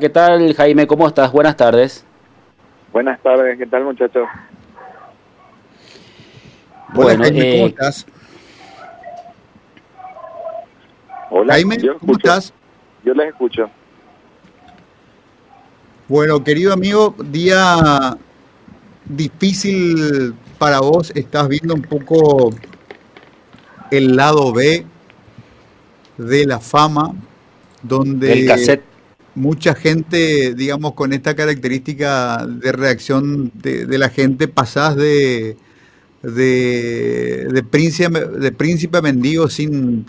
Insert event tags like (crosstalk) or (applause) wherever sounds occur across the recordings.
¿Qué tal, Jaime? ¿Cómo estás? Buenas tardes. Buenas tardes, ¿qué tal, muchachos? Bueno, Jaime, ¿cómo eh, estás? Hola, Jaime, ¿cómo estás? Yo les escucho. Bueno, querido amigo, día difícil para vos. Estás viendo un poco el lado B de la fama, donde... El cassette mucha gente, digamos, con esta característica de reacción de, la gente, pasás de, de, príncipe, de príncipe mendigo sin,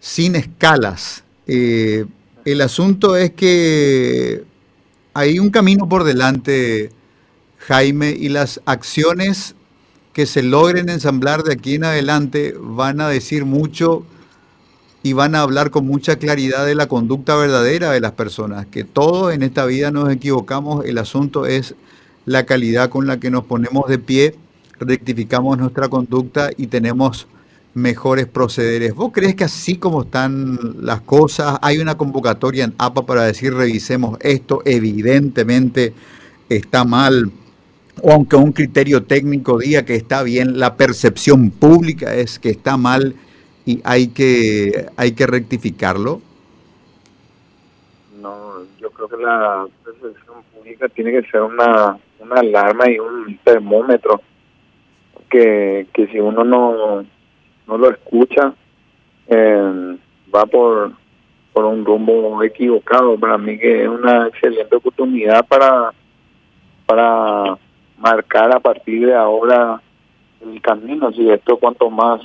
sin escalas. Eh, el asunto es que hay un camino por delante, Jaime, y las acciones que se logren ensamblar de aquí en adelante van a decir mucho y van a hablar con mucha claridad de la conducta verdadera de las personas, que todos en esta vida nos equivocamos, el asunto es la calidad con la que nos ponemos de pie, rectificamos nuestra conducta y tenemos mejores procederes. ¿Vos crees que así como están las cosas, hay una convocatoria en APA para decir revisemos esto, evidentemente está mal, o aunque un criterio técnico diga que está bien, la percepción pública es que está mal y hay que, hay que rectificarlo? No, yo creo que la percepción pública tiene que ser una, una alarma y un termómetro que, que si uno no, no lo escucha eh, va por, por un rumbo equivocado. Para mí que es una excelente oportunidad para, para marcar a partir de ahora el camino. Si esto cuanto más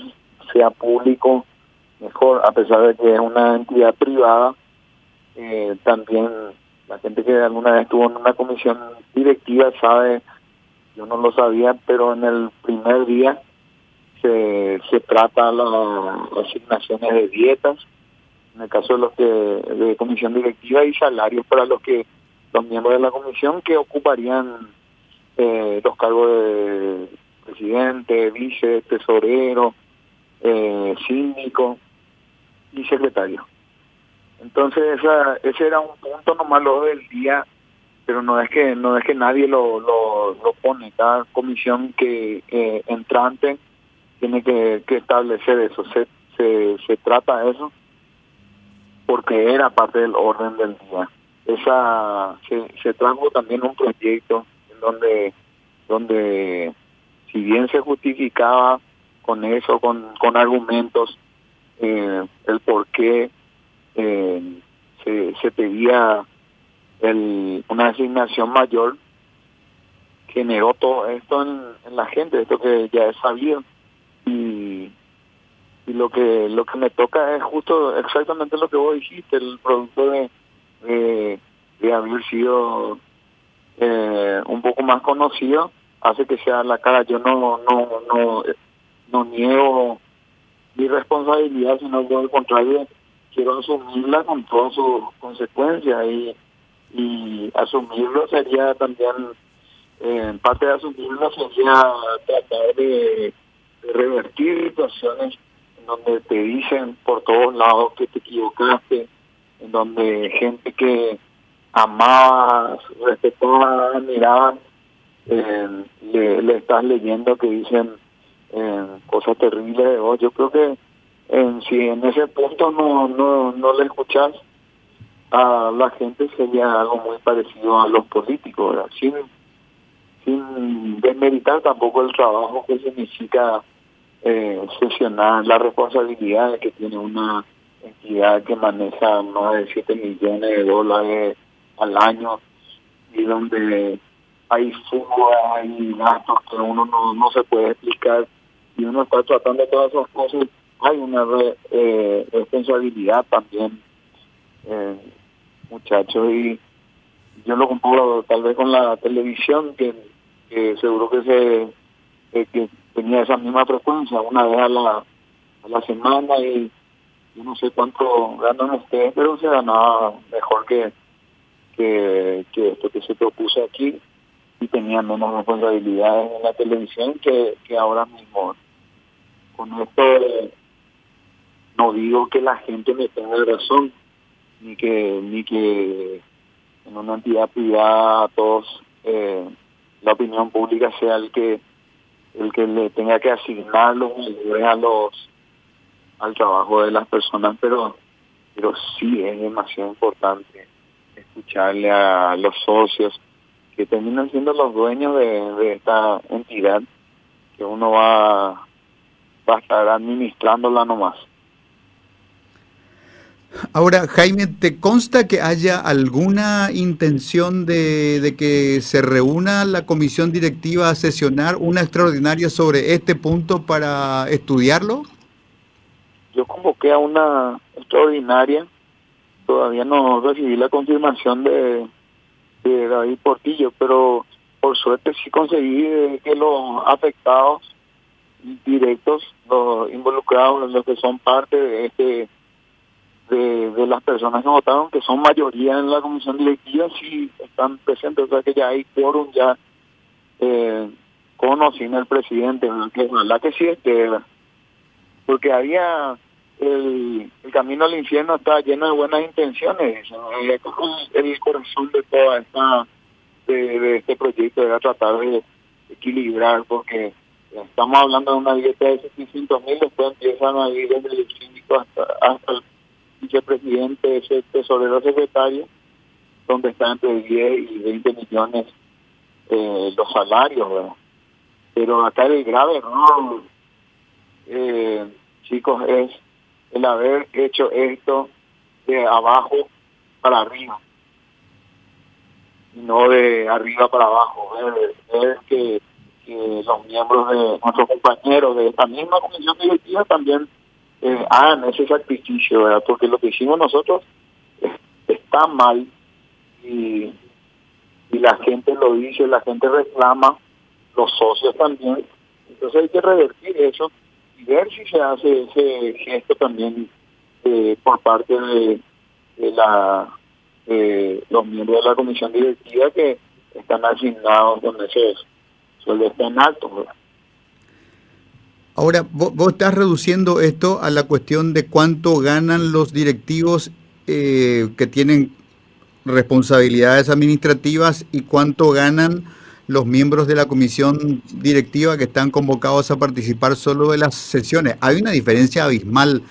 público, mejor, a pesar de que es una entidad privada, eh, también la gente que alguna vez estuvo en una comisión directiva sabe, yo no lo sabía, pero en el primer día se, se trata las asignaciones de dietas, en el caso de los que de comisión directiva y salarios para los que los miembros de la comisión que ocuparían eh, los cargos de presidente, vice, tesorero, eh, síndico y secretario. Entonces esa, ese era un punto nomás lo del día, pero no es que no es que nadie lo, lo, lo pone. Cada comisión que eh, entrante tiene que, establecer eso. Se, se, se trata eso porque era parte del orden del día. Esa se, se trajo también un proyecto en donde donde si bien se justificaba con eso, con, con argumentos, eh, el por qué eh, se, pedía el, una asignación mayor, generó todo esto en, la gente, esto que ya es sabido. Y, y lo que lo que me toca es justo exactamente lo que vos dijiste, el producto de, de, haber sido eh, un poco más conocido hace que sea la cara. Yo no no no no niego mi responsabilidad, sino por el contrario, quiero asumirla con todas sus consecuencias y, y asumirlo sería también, eh, parte de asumirlo sería tratar de, revertir situaciones en donde te dicen por todos lados que te equivocaste, en donde gente que amaba, respetaba, admiraba, eh, le estás leyendo que dicen cosas terribles de vos. Yo creo que en, si en ese punto no, no, no le escuchas a la gente sería algo muy parecido a los políticos, Sin, sin desmeritar tampoco el trabajo que significa eh, sesionar la responsabilidad que tiene una entidad que maneja más de 7 millones de dólares al año y donde hay fuga, hay gastos que uno no, no se puede explicar y uno está tratando todas esas cosas, hay una eh, responsabilidad también, eh, muchachos, y yo lo comparo tal vez con la televisión, que, seguro que se que tenía esa misma frecuencia, una vez a la, la semana, y yo no sé cuánto ganan ustedes, pero se ganaba mejor que, que, que esto que se propuso aquí y tenía menos responsabilidades en la televisión que, que ahora mismo con esto no digo que la gente me tenga razón, ni que, ni que una entidad privada todos, eh, la opinión pública sea el que el que le tenga que asignar los a los al trabajo de las personas, pero pero sí es demasiado importante escucharle a los socios que terminan siendo los dueños de, esta entidad que uno va, va a estar administrándola nomás. Ahora, Jaime, ¿te consta que haya alguna intención de, de, que se reúna la comisión directiva a sesionar una extraordinaria sobre este punto para estudiarlo? Yo convoqué a una extraordinaria, todavía no recibí la confirmación de, de David Portillo, pero por suerte sí conseguí que los afectados directos, los involucrados, los que son parte de este de, las personas que votaron, que son mayoría en la comisión directiva, sí están presentes, o sea que ya hay quórum ya eh, con o sin el presidente, que que sí porque había el, el camino al infierno está lleno de buenas intenciones, el corazón de toda esta de, este proyecto era tratar de equilibrar, porque estamos hablando de una dieta de 700 mil, después empiezan a ir desde el síndico hasta, hasta el vicepresidente, ese tesorero secretario, donde está entre 10 y 20 millones eh, los salarios, Pero acá el grave error, eh, chicos, es el haber hecho esto de abajo para arriba, no de arriba para abajo, ver, que, que los miembros de nuestros compañeros de esta misma comisión directiva también eh, hagan ese sacrificio, porque lo que hicimos nosotros está mal y, y la gente lo dice, la gente reclama, los socios también, entonces hay que revertir eso y ver si se hace ese gesto también eh, por parte de, la los miembros de la comisión directiva que están asignados con ese sueldo tan alto. ¿verdad? Ahora, vos, estás reduciendo esto a la cuestión de cuánto ganan los directivos eh, que tienen responsabilidades administrativas y cuánto ganan los miembros de la comisión directiva que están convocados a participar solo de las sesiones. Hay una diferencia abismal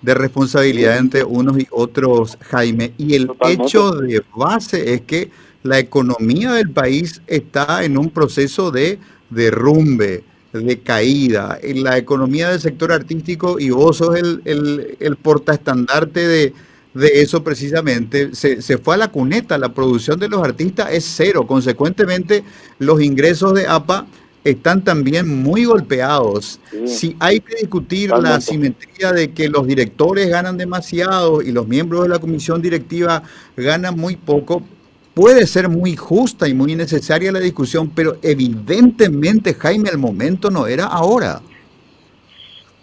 de responsabilidad entre unos y otros, Jaime. Y el hecho de base es que la economía del país está en un proceso de derrumbe de caída en la economía del sector artístico y vos sos el, el, el portaestandarte de, de eso precisamente. Se, se, fue a la cuneta, la producción de los artistas es cero, consecuentemente los ingresos de APA están también muy golpeados. Si hay que discutir la simetría de que los directores ganan demasiado y los miembros de la comisión directiva ganan muy poco, puede ser muy justa y muy necesaria la discusión, pero evidentemente, Jaime, el momento no era ahora.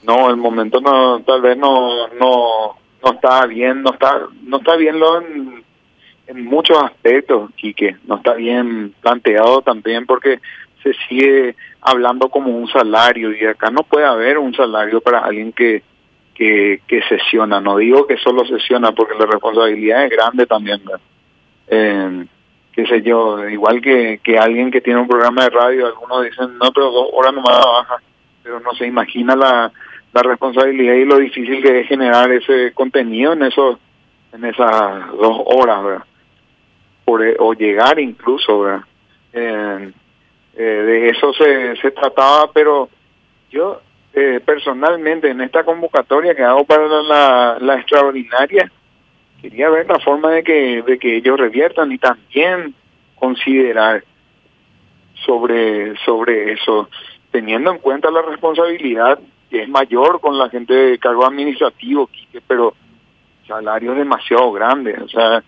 No, el momento no, tal vez no, no, no está bien, no está, no está bien lo en, muchos aspectos, Quique, no está bien planteado también porque se sigue hablando como un salario y acá no puede haber un salario para alguien que, que, que sesiona. No digo que solo sesiona porque la responsabilidad es grande también. eh, qué sé yo, igual que, que alguien que tiene un programa de radio, algunos dicen, no, pero dos horas nomás baja, pero no se imagina la, la responsabilidad y lo difícil que es generar ese contenido en esos en esas dos horas, ¿verdad? Por, e, o llegar incluso, ¿verdad? Eh, de eso se, se trataba, pero yo eh, personalmente en esta convocatoria que hago para la, la extraordinaria, quería ver la forma de que, de que ellos reviertan y también considerar sobre, sobre eso, teniendo en cuenta la responsabilidad que es mayor con la gente de cargo administrativo, pero salarios demasiado grandes, o sea,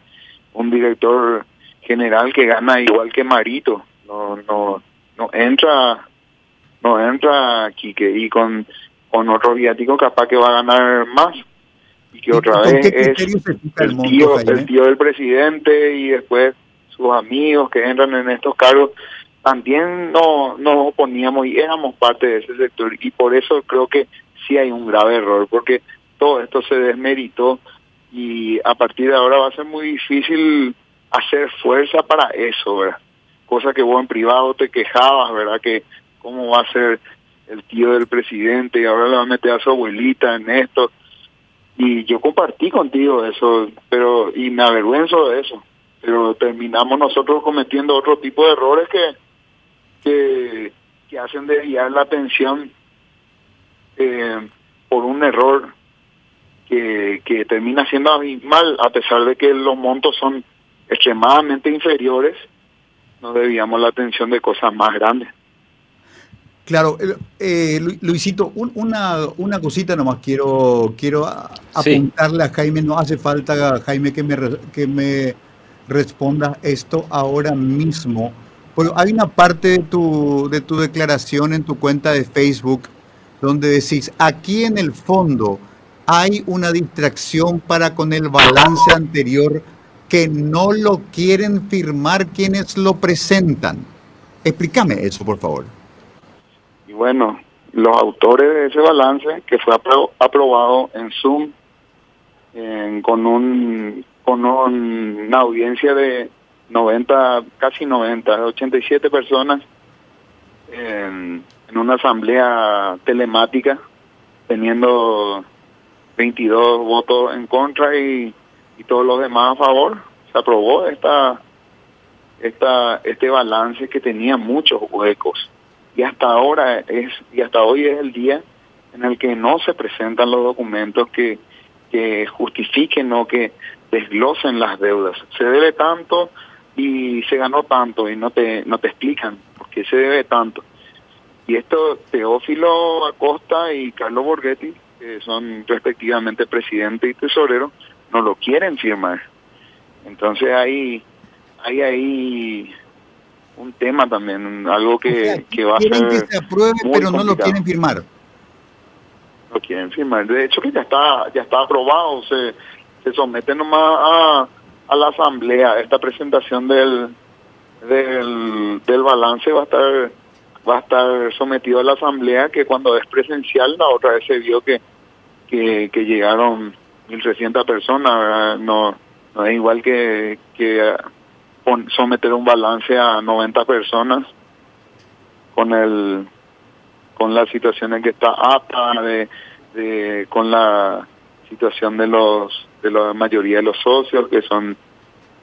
un director general que gana igual que Marito, no, no, no entra, no entra Quique, y con, con otro viático capaz que va a ganar más y que otra vez es el, tío, el tío del presidente y después sus amigos que entran en estos cargos, también no nos oponíamos y éramos parte de ese sector y por eso creo que sí hay un grave error, porque todo esto se desmeritó y a partir de ahora va a ser muy difícil hacer fuerza para eso, ¿verdad? Cosa que vos en privado te quejabas, ¿verdad? Que cómo va a ser el tío del presidente y ahora le va a meter a su abuelita en esto. Y yo compartí contigo eso, pero y me avergüenzo de eso. Pero terminamos nosotros cometiendo otro tipo de errores que que, hacen desviar la atención eh, por un error que, que termina siendo abismal, a pesar de que los montos son extremadamente inferiores, no debíamos la atención de cosas más grandes. Claro, eh, Luisito, una, una cosita nomás quiero, quiero apuntarle a Jaime, no hace falta, Jaime, que me, que me responda esto ahora mismo. Pero hay una parte de tu, de tu declaración en tu cuenta de Facebook donde decís, aquí en el fondo hay una distracción para con el balance anterior que no lo quieren firmar quienes lo presentan. Explícame eso, por favor bueno, los autores de ese balance que fue aprobado en Zoom con un con una audiencia de 90, casi 90, 87 personas en, una asamblea telemática teniendo 22 votos en contra y, y todos los demás a favor. Se aprobó esta esta este balance que tenía muchos huecos y hasta ahora es y hasta hoy es el día en el que no se presentan los documentos que, que justifiquen o que desglosen las deudas. Se debe tanto y se ganó tanto y no te no te explican por qué se debe tanto. Y esto Teófilo Acosta y Carlos Borghetti, que son respectivamente presidente y tesorero, no lo quieren firmar. Entonces hay hay ahí un tema también, algo que, que va a ser. Que se apruebe, pero no lo quieren firmar. Lo quieren firmar. De hecho, que ya está ya está aprobado. Se, se somete nomás a, a la asamblea. Esta presentación del, del, del balance va a estar va a estar sometido a la asamblea que cuando es presencial la otra vez se vio que que, que llegaron 1.300 personas no no es igual que que someter un balance a 90 personas con el con la situación en que está apta de, de con la situación de los de la mayoría de los socios que son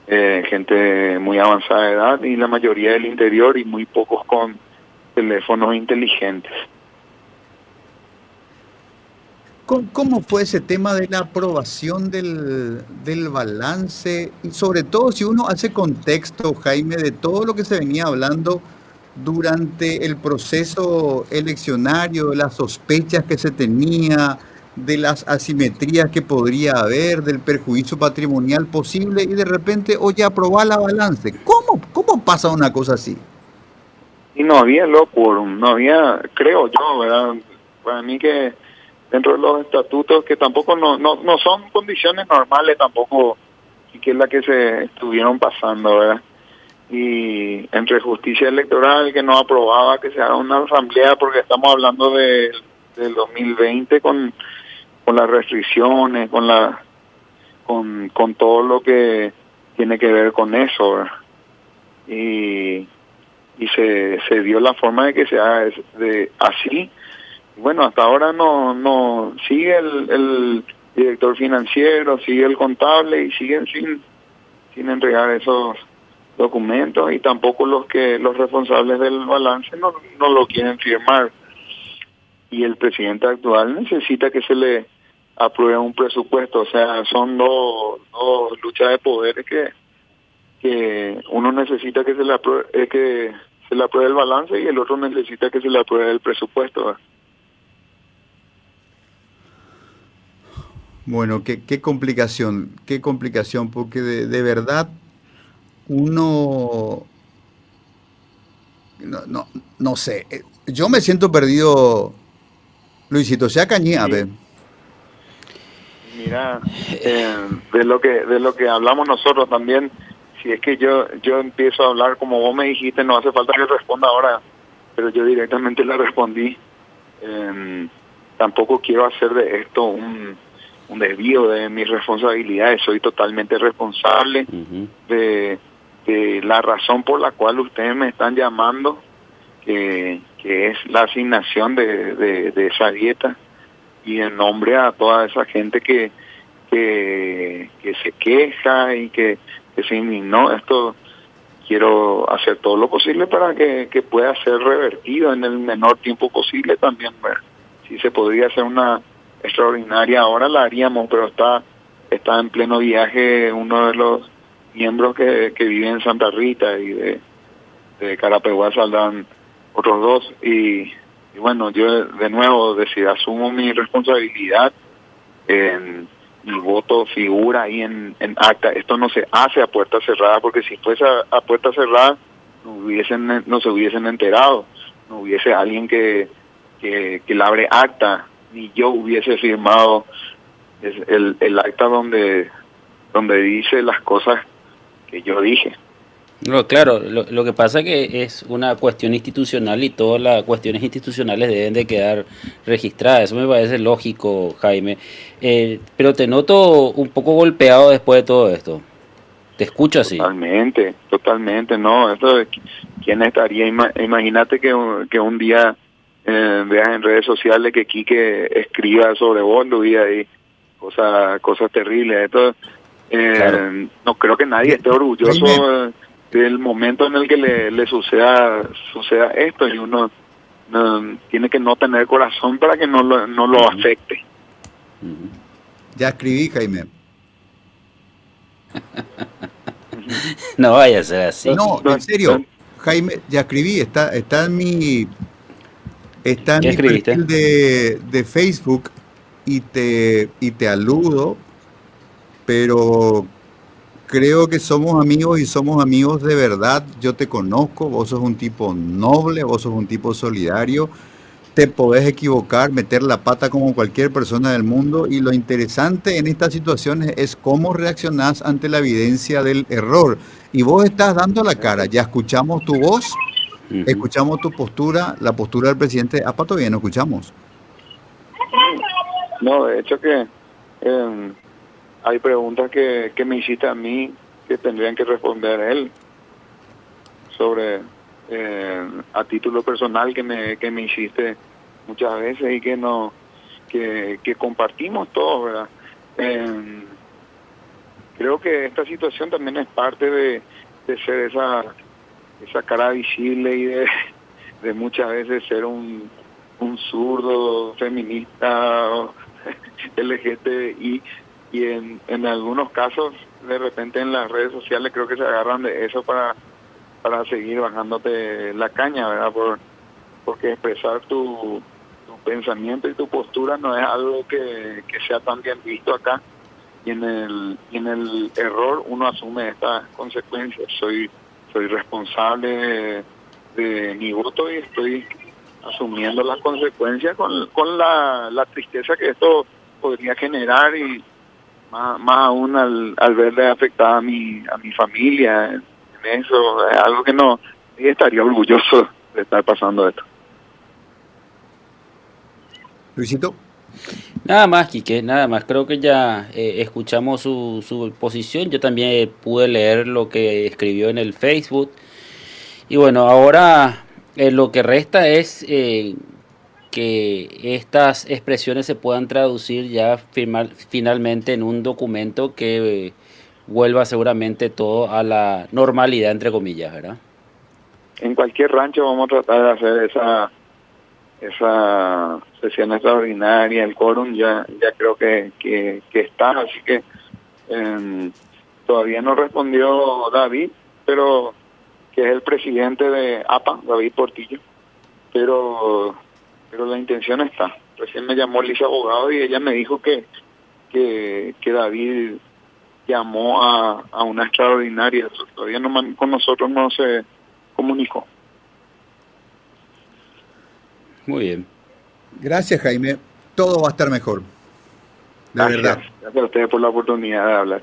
eh, gente muy avanzada de edad y la mayoría del interior y muy pocos con teléfonos inteligentes. ¿Cómo fue ese tema de la aprobación del, del, balance? Y sobre todo si uno hace contexto, Jaime, de todo lo que se venía hablando durante el proceso eleccionario, de las sospechas que se tenía, de las asimetrías que podría haber, del perjuicio patrimonial posible, y de repente, oye, aprobar la balance. ¿Cómo, cómo pasa una cosa así? Y no había loco, no había, creo yo, ¿verdad? Para mí que dentro de los estatutos que tampoco no, no, no son condiciones normales tampoco que es la que se estuvieron pasando, ¿verdad? Y entre justicia electoral que no aprobaba que se haga una asamblea porque estamos hablando de, del 2020 con, con las restricciones, con la con, con todo lo que tiene que ver con eso, ¿verdad? Y, y se, se dio la forma de que se haga de, así bueno, hasta ahora no, no sigue el, director financiero, sigue el contable y siguen sin, sin entregar esos documentos y tampoco los que los responsables del balance no, no lo quieren firmar. Y el presidente actual necesita que se le apruebe un presupuesto, o sea, son dos, dos luchas de poderes que que uno necesita que se le apruebe, eh, que se le apruebe el balance y el otro necesita que se le apruebe el presupuesto. Bueno, qué, qué complicación, qué complicación, porque de, verdad uno, no, no, no, sé, eh, yo me siento perdido, Luisito, sea cañada. Mira, eh, de lo que de lo que hablamos nosotros también, si es que yo yo empiezo a hablar como vos me dijiste, no hace falta que responda ahora, pero yo directamente le respondí. Eh, tampoco quiero hacer de esto un desvío de mis responsabilidades, soy totalmente responsable de, la razón por la cual ustedes me están llamando, que, es la asignación de, esa dieta, y en nombre a toda esa gente que, que, se queja y que, se indignó, esto quiero hacer todo lo posible para que, pueda ser revertido en el menor tiempo posible también. Si se podría hacer una extraordinaria ahora la haríamos, pero está está en pleno viaje uno de los miembros que, que vive en Santa Rita y de, de Carapeguá saldrán otros dos. Y, bueno, yo de nuevo decir, asumo mi responsabilidad, en, mi voto figura ahí en, en acta, esto no se hace a puerta cerrada porque si fuese a, puerta cerrada no, hubiesen, no se hubiesen enterado, no hubiese alguien que, que, que abre acta ni yo hubiese firmado el, el acta donde, donde dice las cosas que yo dije. No, claro, lo, lo, que pasa es que es una cuestión institucional y todas las cuestiones institucionales deben de quedar registradas. Eso me parece lógico, Jaime. Eh, pero te noto un poco golpeado después de todo esto. Te escucho así. Totalmente, totalmente, no. Esto, ¿Quién estaría? Imagínate que, que un día eh, veas en redes sociales que Quique escriba sobre vos, y ahí cosas cosas terribles. Esto, eh, No creo que nadie esté orgulloso del momento en el que le, suceda suceda esto y uno tiene que no tener corazón para que no lo, no lo afecte. Ya escribí, Jaime. (laughs) no vaya a ser así. No, en serio, Jaime, ya escribí, está, está en mi Está en mi perfil de, de, Facebook y te, y te aludo, pero creo que somos amigos y somos amigos de verdad. Yo te conozco, vos sos un tipo noble, vos sos un tipo solidario. Te podés equivocar, meter la pata como cualquier persona del mundo y lo interesante en estas situaciones es cómo reaccionás ante la evidencia del error. Y vos estás dando la cara, ya escuchamos tu voz Escuchamos tu postura, la postura del presidente. Ah, todavía no escuchamos. No, de hecho que em, hay preguntas que, que me hiciste a mí que tendrían que responder él sobre em, a título personal que me, que me hiciste muchas veces y que no que, que compartimos todos, ¿verdad? Em, creo que esta situación también es parte de, de ser esa esa cara visible y de, muchas veces ser un, un zurdo feminista (laughs) LGTBI y en, en algunos casos de repente en las redes sociales creo que se agarran de eso para para seguir bajándote la caña, ¿verdad? Por, porque expresar tu, tu pensamiento y tu postura no es algo que, que sea tan bien visto acá y en el y en el error uno asume estas consecuencias. Soy soy responsable de, mi voto y estoy asumiendo las consecuencias con, con la, la tristeza que esto podría generar y más, aún al, al verle afectada a mi, a mi familia en, eso, es algo que no estaría orgulloso de estar pasando esto. Luisito. Nada más, Quique, nada más. Creo que ya eh, escuchamos su, su posición. Yo también pude leer lo que escribió en el Facebook. Y bueno, ahora eh, lo que resta es eh, que estas expresiones se puedan traducir ya firmar, finalmente en un documento que vuelva seguramente todo a la normalidad, entre comillas, ¿verdad? En cualquier rancho vamos a tratar de hacer esa esa sesión extraordinaria, el quórum ya, ya creo que, que, está, así que em, todavía no respondió David, pero que es el presidente de APA, David Portillo, pero pero la intención está. Recién me llamó Lisa Abogado y ella me dijo que, que, que David llamó a, a una extraordinaria, todavía no con nosotros no se comunicó. Muy bien. Gracias, Jaime. Todo va a estar mejor. La verdad. Gracias a ustedes por la oportunidad de hablar.